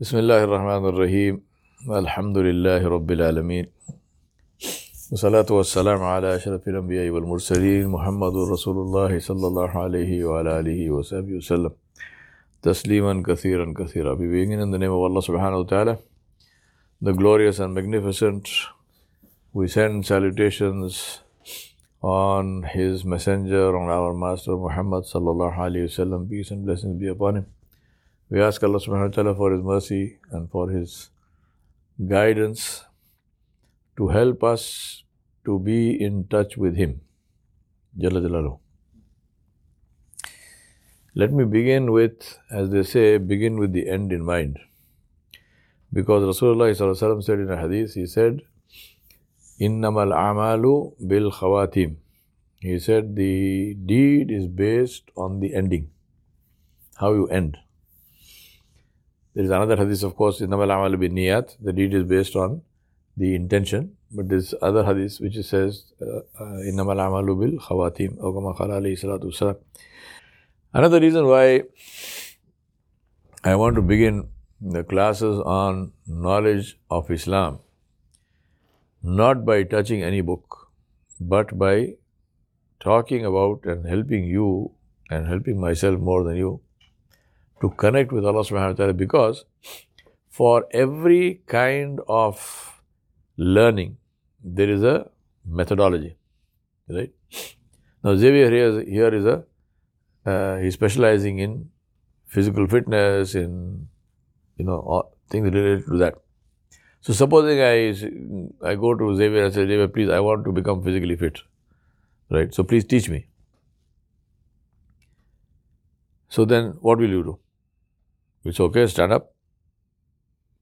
بسم الله الرحمن الرحيم الحمد لله رب العالمين والصلاة والسلام على أشرف الأنبياء والمرسلين محمد رسول الله صلى الله عليه وعلى آله وصحبه وسلم تسليما كثيرا كثيرا We begin in the name of Allah subhanahu wa ta'ala the glorious and magnificent we send salutations on his messenger on our master Muhammad sallallahu alayhi wasallam peace and blessings be upon him we ask Allah subhanahu wa ta'ala for His mercy and for His guidance to help us to be in touch with Him. Jalla Jalalu. Let me begin with, as they say, begin with the end in mind. Because Rasulullah said in a hadith, he said, Innamal amalu bil khawatim. He said the deed is based on the ending, how you end. There is another hadith, of course, in Namal Amal Niyat. The deed is based on the intention. But this other hadith which says, uh, uh, Innamal Amalu bil Khawatim, salatu Another reason why I want to begin the classes on knowledge of Islam, not by touching any book, but by talking about and helping you and helping myself more than you to connect with Allah subhanahu wa ta'ala because for every kind of learning there is a methodology. Right? Now Xavier here is, here is a uh, he's specializing in physical fitness, in you know things related to that. So supposing I I go to Xavier and say, Xavier, please, I want to become physically fit. Right? So please teach me. So then what will you do? It's okay, stand up,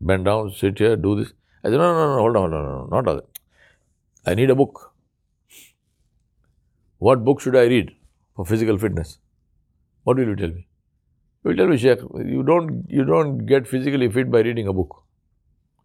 bend down, sit here, do this. I said, no, no, no, hold on, hold on, no, not that. I need a book. What book should I read for physical fitness? What will you tell me? You will tell me, Sheikh, you don't, you don't get physically fit by reading a book.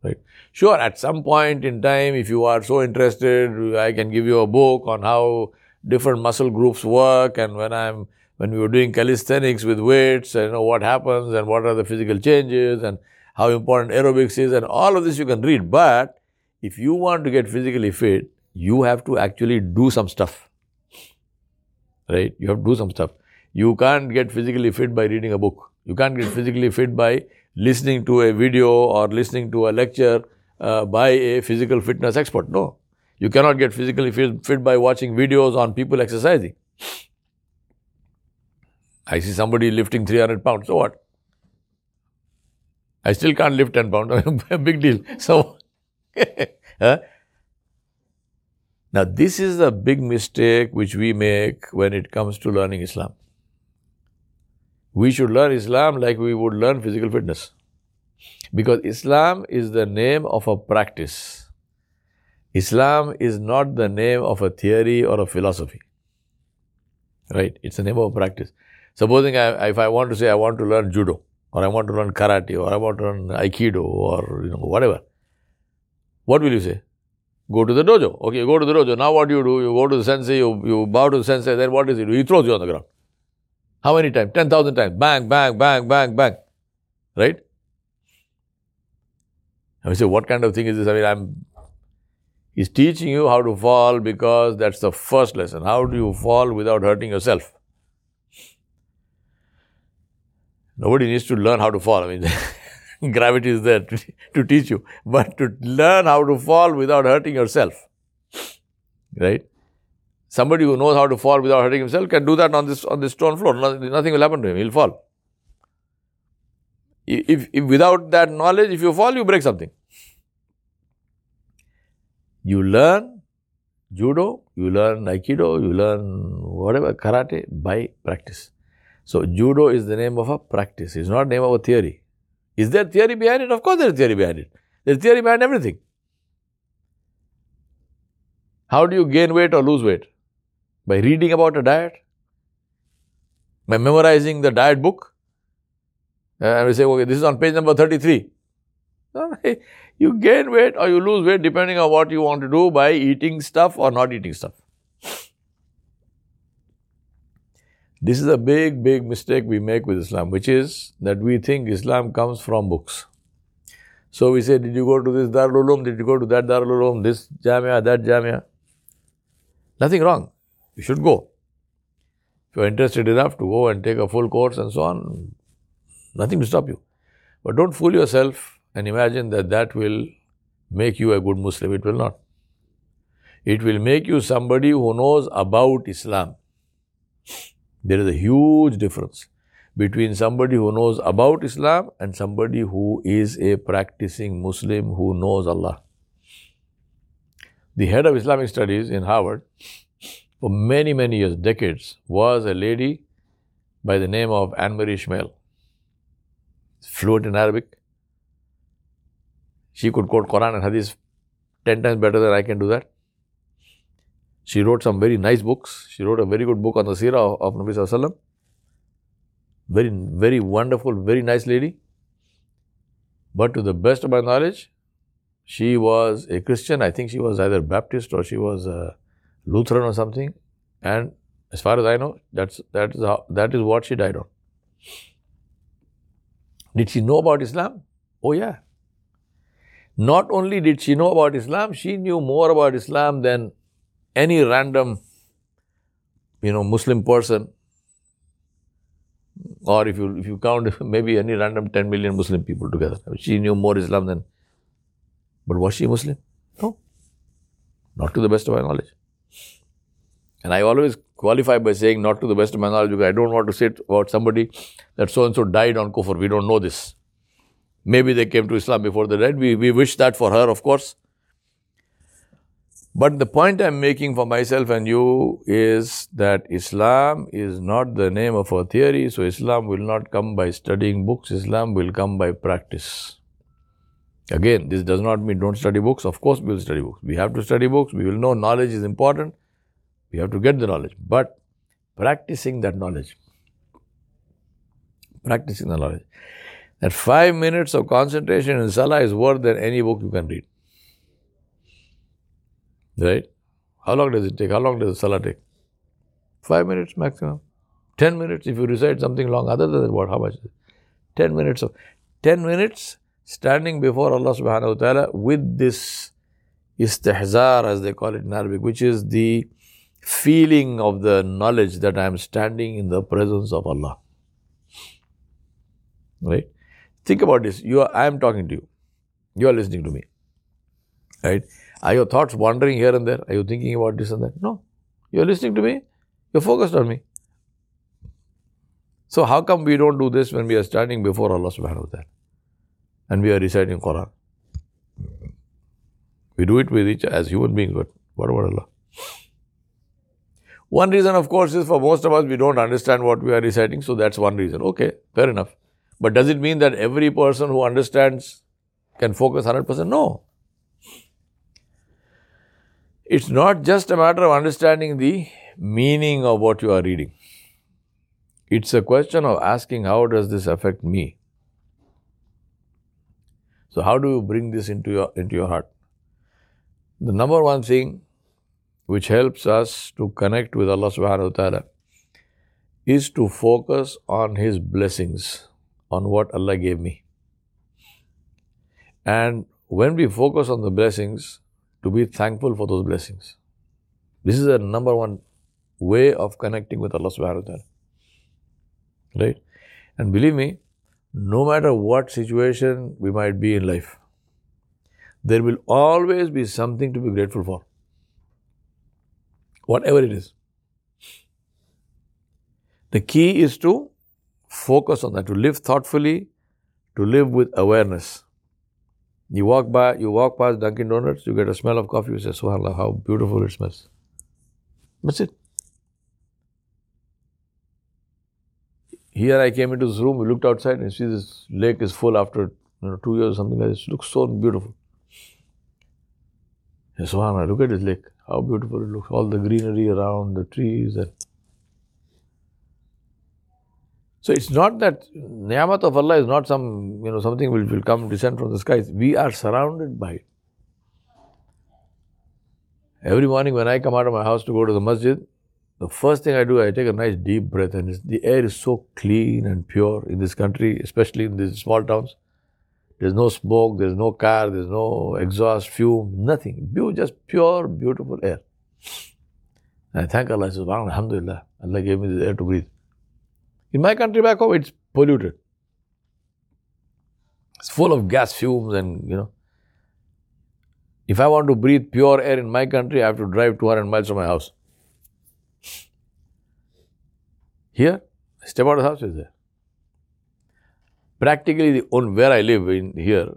Right? Sure, at some point in time, if you are so interested, I can give you a book on how different muscle groups work and when I'm when we were doing calisthenics with weights, you know, what happens and what are the physical changes and how important aerobics is and all of this you can read. But if you want to get physically fit, you have to actually do some stuff. Right? You have to do some stuff. You can't get physically fit by reading a book. You can't get physically fit by listening to a video or listening to a lecture uh, by a physical fitness expert. No. You cannot get physically fit, fit by watching videos on people exercising. I see somebody lifting 300 pounds, so what? I still can't lift 10 pounds, big deal. So, huh? now this is a big mistake which we make when it comes to learning Islam. We should learn Islam like we would learn physical fitness. Because Islam is the name of a practice. Islam is not the name of a theory or a philosophy. Right? It's the name of a practice. Supposing I, if I want to say I want to learn judo, or I want to learn karate, or I want to learn aikido, or you know whatever, what will you say? Go to the dojo. Okay, go to the dojo. Now what do you do? You go to the sensei, you, you bow to the sensei, then what does he do? He throws you on the ground. How many times? 10,000 times. Bang, bang, bang, bang, bang. Right? I say, what kind of thing is this? I mean, I'm. He's teaching you how to fall because that's the first lesson. How do you fall without hurting yourself? Nobody needs to learn how to fall. I mean, gravity is there to, to, teach you. But to learn how to fall without hurting yourself, right? Somebody who knows how to fall without hurting himself can do that on this on this stone floor. Nothing, nothing will happen to him. He'll fall. If, if without that knowledge, if you fall, you break something. You learn judo, you learn aikido, you learn whatever karate by practice. So judo is the name of a practice. It's not name of a theory. Is there theory behind it? Of course there is theory behind it. There's theory behind everything. How do you gain weight or lose weight? By reading about a diet? By memorizing the diet book? Uh, and we say, okay, this is on page number 33. You gain weight or you lose weight depending on what you want to do by eating stuff or not eating stuff. This is a big, big mistake we make with Islam, which is that we think Islam comes from books. So we say, did you go to this Darul Uloom? Did you go to that Darul Uloom? This Jamia, that Jamia? Nothing wrong. You should go. If you are interested enough to go and take a full course and so on, nothing to stop you. But don't fool yourself and imagine that that will make you a good Muslim. It will not. It will make you somebody who knows about Islam. There is a huge difference between somebody who knows about Islam and somebody who is a practicing Muslim who knows Allah. The head of Islamic studies in Harvard for many, many years, decades, was a lady by the name of Annemarie Schimmel. Fluent in Arabic. She could quote Quran and Hadith 10 times better than I can do that. She wrote some very nice books. She wrote a very good book on the seerah of, of Nabi Sallallahu Very, very wonderful, very nice lady. But to the best of my knowledge, she was a Christian. I think she was either Baptist or she was a Lutheran or something. And as far as I know, that's that is how, that is what she died on. Did she know about Islam? Oh yeah. Not only did she know about Islam, she knew more about Islam than any random, you know, Muslim person, or if you if you count maybe any random 10 million Muslim people together. She knew more Islam than. But was she Muslim? No. Not to the best of my knowledge. And I always qualify by saying not to the best of my knowledge because I don't want to say it about somebody that so and so died on kufr. We don't know this. Maybe they came to Islam before they died. We, we wish that for her, of course. But the point I'm making for myself and you is that Islam is not the name of a theory, so Islam will not come by studying books, Islam will come by practice. Again, this does not mean don't study books. Of course, we will study books. We have to study books. We will know knowledge is important. We have to get the knowledge. But practicing that knowledge, practicing the knowledge, that five minutes of concentration in Salah is worth than any book you can read. Right? How long does it take? How long does the Salah take? Five minutes maximum. Ten minutes if you recite something long, other than what? How much? Ten minutes of ten minutes standing before Allah subhanahu wa ta'ala with this istihzar as they call it in Arabic, which is the feeling of the knowledge that I am standing in the presence of Allah. Right? Think about this. You are, I am talking to you. You are listening to me. Right? Are your thoughts wandering here and there? Are you thinking about this and that? No. You're listening to me. You're focused on me. So how come we don't do this when we are standing before Allah subhanahu wa ta'ala and we are reciting Quran? We do it with each as human beings, but what about Allah? One reason, of course, is for most of us we don't understand what we are reciting, so that's one reason. Okay, fair enough. But does it mean that every person who understands can focus 100%? No. It's not just a matter of understanding the meaning of what you are reading. It's a question of asking how does this affect me? So how do you bring this into your into your heart? The number one thing which helps us to connect with Allah subhanahu wa ta'ala is to focus on His blessings, on what Allah gave me. And when we focus on the blessings, to be thankful for those blessings. This is a number one way of connecting with Allah subhanahu wa ta'ala. Right? And believe me, no matter what situation we might be in life, there will always be something to be grateful for. Whatever it is. The key is to focus on that, to live thoughtfully, to live with awareness. You walk by, you walk past Dunkin' Donuts, you get a smell of coffee, you say, Subhanallah, how beautiful it smells. That's it. Here I came into this room, we looked outside and see this lake is full after you know, two years or something like this. It looks so beautiful. Yeah, Subhanallah, look at this lake. How beautiful it looks. All the greenery around, the trees and so it's not that niyamat of Allah is not some, you know, something will, will come descend from the skies. We are surrounded by it. Every morning when I come out of my house to go to the masjid, the first thing I do, I take a nice deep breath, and the air is so clean and pure in this country, especially in these small towns. There's no smoke, there's no car, there's no exhaust, fume, nothing. Just pure, beautiful air. And I thank Allah, I said, Alhamdulillah, Allah gave me this air to breathe. In my country back home, it's polluted. It's full of gas fumes and, you know. If I want to breathe pure air in my country, I have to drive 200 miles from my house. Here, step out of the house is there. Practically, the on where I live in here,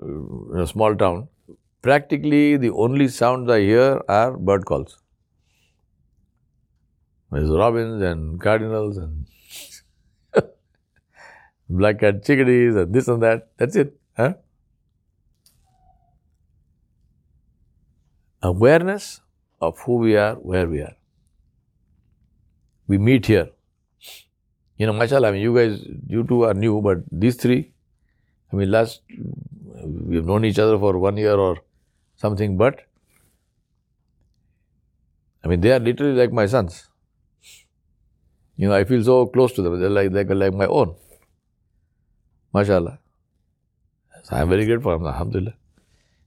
in a small town, practically the only sounds I hear are bird calls. There's robins and cardinals and black-capped chickadees and this and that. That's it. Huh? Awareness of who we are, where we are. We meet here. You know, mashallah, I mean, you guys, you two are new, but these three, I mean, last, we've known each other for one year or something, but I mean, they are literally like my sons. You know, I feel so close to them. They're like, they're like my own. MashaAllah. So I'm very grateful, Alhamdulillah.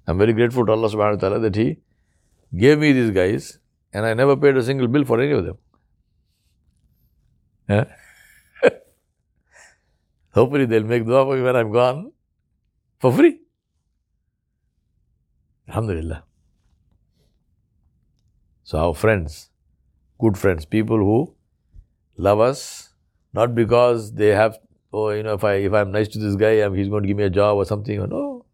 I'm very grateful to Allah subhanahu wa ta'ala that He gave me these guys and I never paid a single bill for any of them. Yeah? Hopefully they'll make dua for me when I'm gone for free. Alhamdulillah. So our friends, good friends, people who love us, not because they have, oh, you know, if I if I'm nice to this guy, um, he's going to give me a job or something. Or no.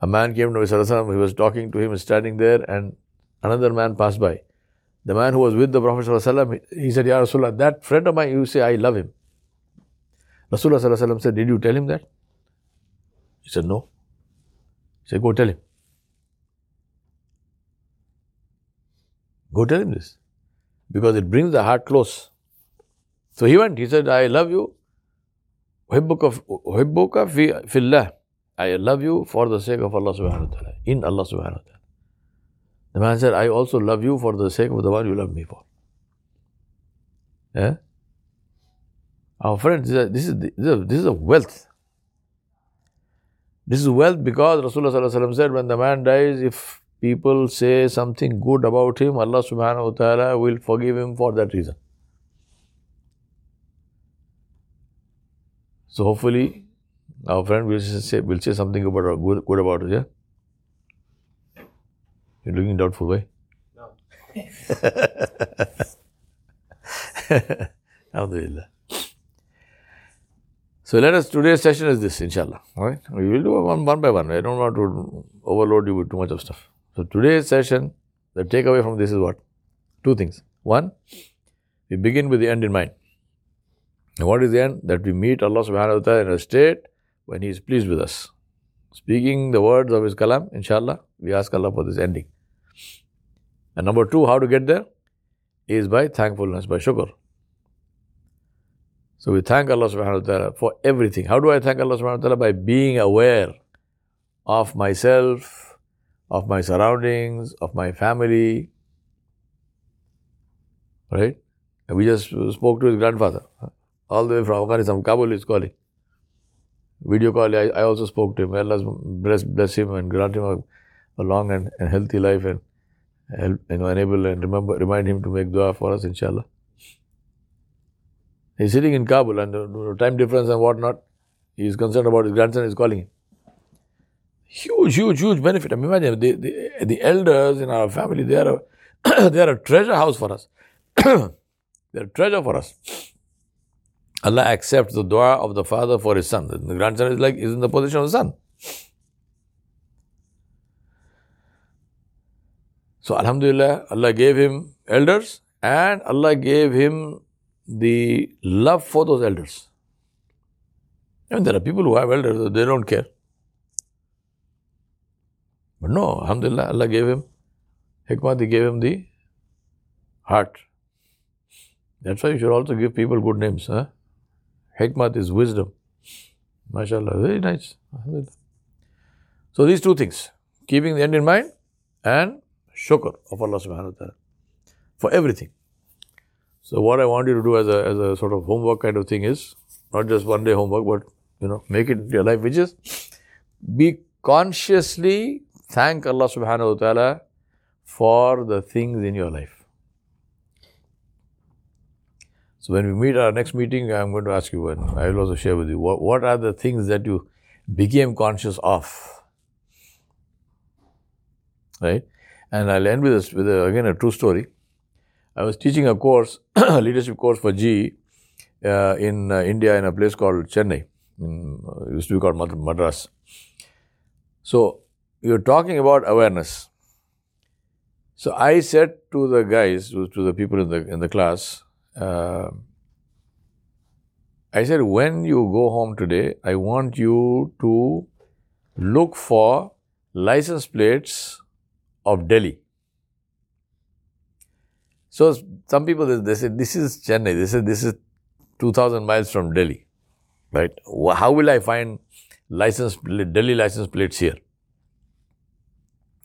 A man came to Rasulullah, he was talking to him, standing there, and another man passed by. The man who was with the Prophet ﷺ, he said, Ya Rasulullah, that friend of mine, you say, I love him. Rasulullah said, Did you tell him that? He said, No. He said, Go tell him. Go tell him this. Because it brings the heart close. So he went, he said, I love you. Uhibbuka fi fillah. I love you for the sake of Allah subhanahu wa ta'ala. In Allah subhanahu wa ta'ala. The man said, I also love you for the sake of the one you love me for. Yeah? Our friends, this is, this is, this is a wealth. This is wealth because Rasulullah said, when the man dies, if people say something good about him, Allah subhanahu wa ta'ala will forgive him for that reason. So hopefully, our friend will say, will say something about, good, good about us, yeah? You're looking doubtful, way. No. Alhamdulillah. So let us, today's session is this, inshallah. Alright? We will do one, one by one. I don't want to overload you with too much of stuff. So today's session, the takeaway from this is what? Two things. One, we begin with the end in mind. And what is the end? That we meet Allah subhanahu wa ta'ala in a state when He is pleased with us. Speaking the words of His kalam, inshallah, we ask Allah for this ending. And number two, how to get there? Is by thankfulness, by shukr. So we thank Allah subhanahu wa ta'ala for everything. How do I thank Allah subhanahu wa ta'ala? By being aware of myself, of my surroundings, of my family. Right? And we just spoke to his grandfather. All the way from Afghanistan, Kabul is calling. Video call, I, I also spoke to him. Allah bless, bless him and grant him a, a long and, and healthy life and help, you know, enable and remember, remind him to make dua for us, inshallah. He's sitting in Kabul and time difference and whatnot. He's concerned about his grandson is calling him. Huge, huge, huge benefit. I mean, imagine the, the, the elders in our family, they are a, they are a treasure house for us. they are a treasure for us. Allah accepts the dua of the father for his son. The grandson is like, is in the position of the son. So, Alhamdulillah, Allah gave him elders and Allah gave him the love for those elders. And there are people who have elders, they don't care. But no, Alhamdulillah, Allah gave him hikmah, He gave him the heart. That's why you should also give people good names. Huh? Hikmat is wisdom. MashaAllah, very nice. So these two things, keeping the end in mind and shukr of Allah subhanahu wa ta'ala for everything. So what I want you to do as a, as a sort of homework kind of thing is not just one day homework, but you know, make it your life, which is be consciously thank Allah subhanahu wa ta'ala for the things in your life. So when we meet our next meeting, I'm going to ask you one. I will also share with you what, what are the things that you became conscious of. Right? And I'll end with this with a, again a true story. I was teaching a course, a leadership course for GE uh, in uh, India in a place called Chennai. In, uh, used to be called Madras. So you're talking about awareness. So I said to the guys, to the people in the in the class, uh, I said, when you go home today, I want you to look for license plates of Delhi. So some people they say this is Chennai. They say this is 2,000 miles from Delhi, right? How will I find license Delhi license plates here?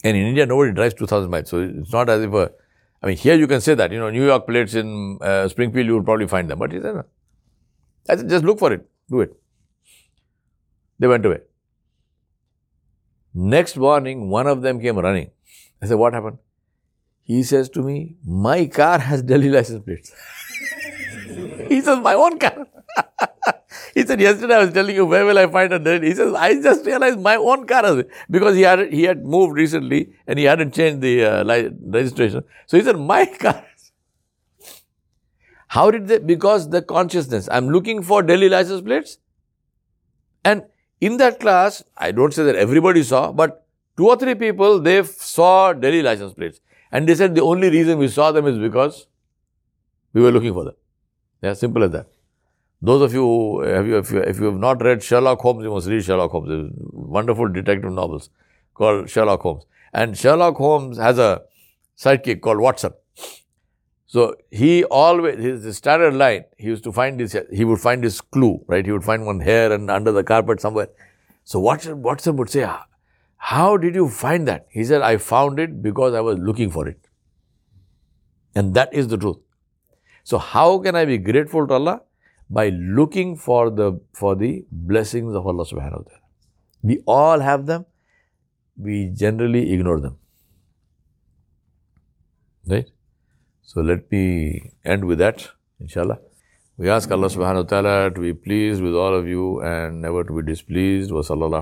And in India, nobody drives 2,000 miles, so it's not as if a, I mean, here you can say that, you know, New York plates in uh, Springfield, you will probably find them, but he said, no. I said, just look for it, do it. They went away. Next morning, one of them came running. I said, what happened? He says to me, my car has Delhi license plates. he says, my own car. he said, yesterday I was telling you, where will I find a Delhi? He says, I just realized my own car it. Because he had, he had moved recently and he hadn't changed the uh, registration. So he said, my car. How did they? Because the consciousness. I'm looking for Delhi license plates. And in that class, I don't say that everybody saw, but two or three people, they saw Delhi license plates. And they said the only reason we saw them is because we were looking for them. Yeah, simple as that. Those of you, eh, have you, if, you if you have not read Sherlock Holmes, you must read Sherlock Holmes. Wonderful detective novels called Sherlock Holmes. And Sherlock Holmes has a sidekick called Watson. So he always, his standard line, he used to find this, he would find his clue, right? He would find one here and under the carpet somewhere. So Watson, Watson would say, ah, how did you find that? He said, I found it because I was looking for it. And that is the truth. So how can I be grateful to Allah? By looking for the, for the blessings of Allah subhanahu wa ta'ala. We all have them. We generally ignore them. Right? So let me end with that, inshallah. We ask Allah subhanahu wa ta'ala to be pleased with all of you and never to be displeased. Wa sallallahu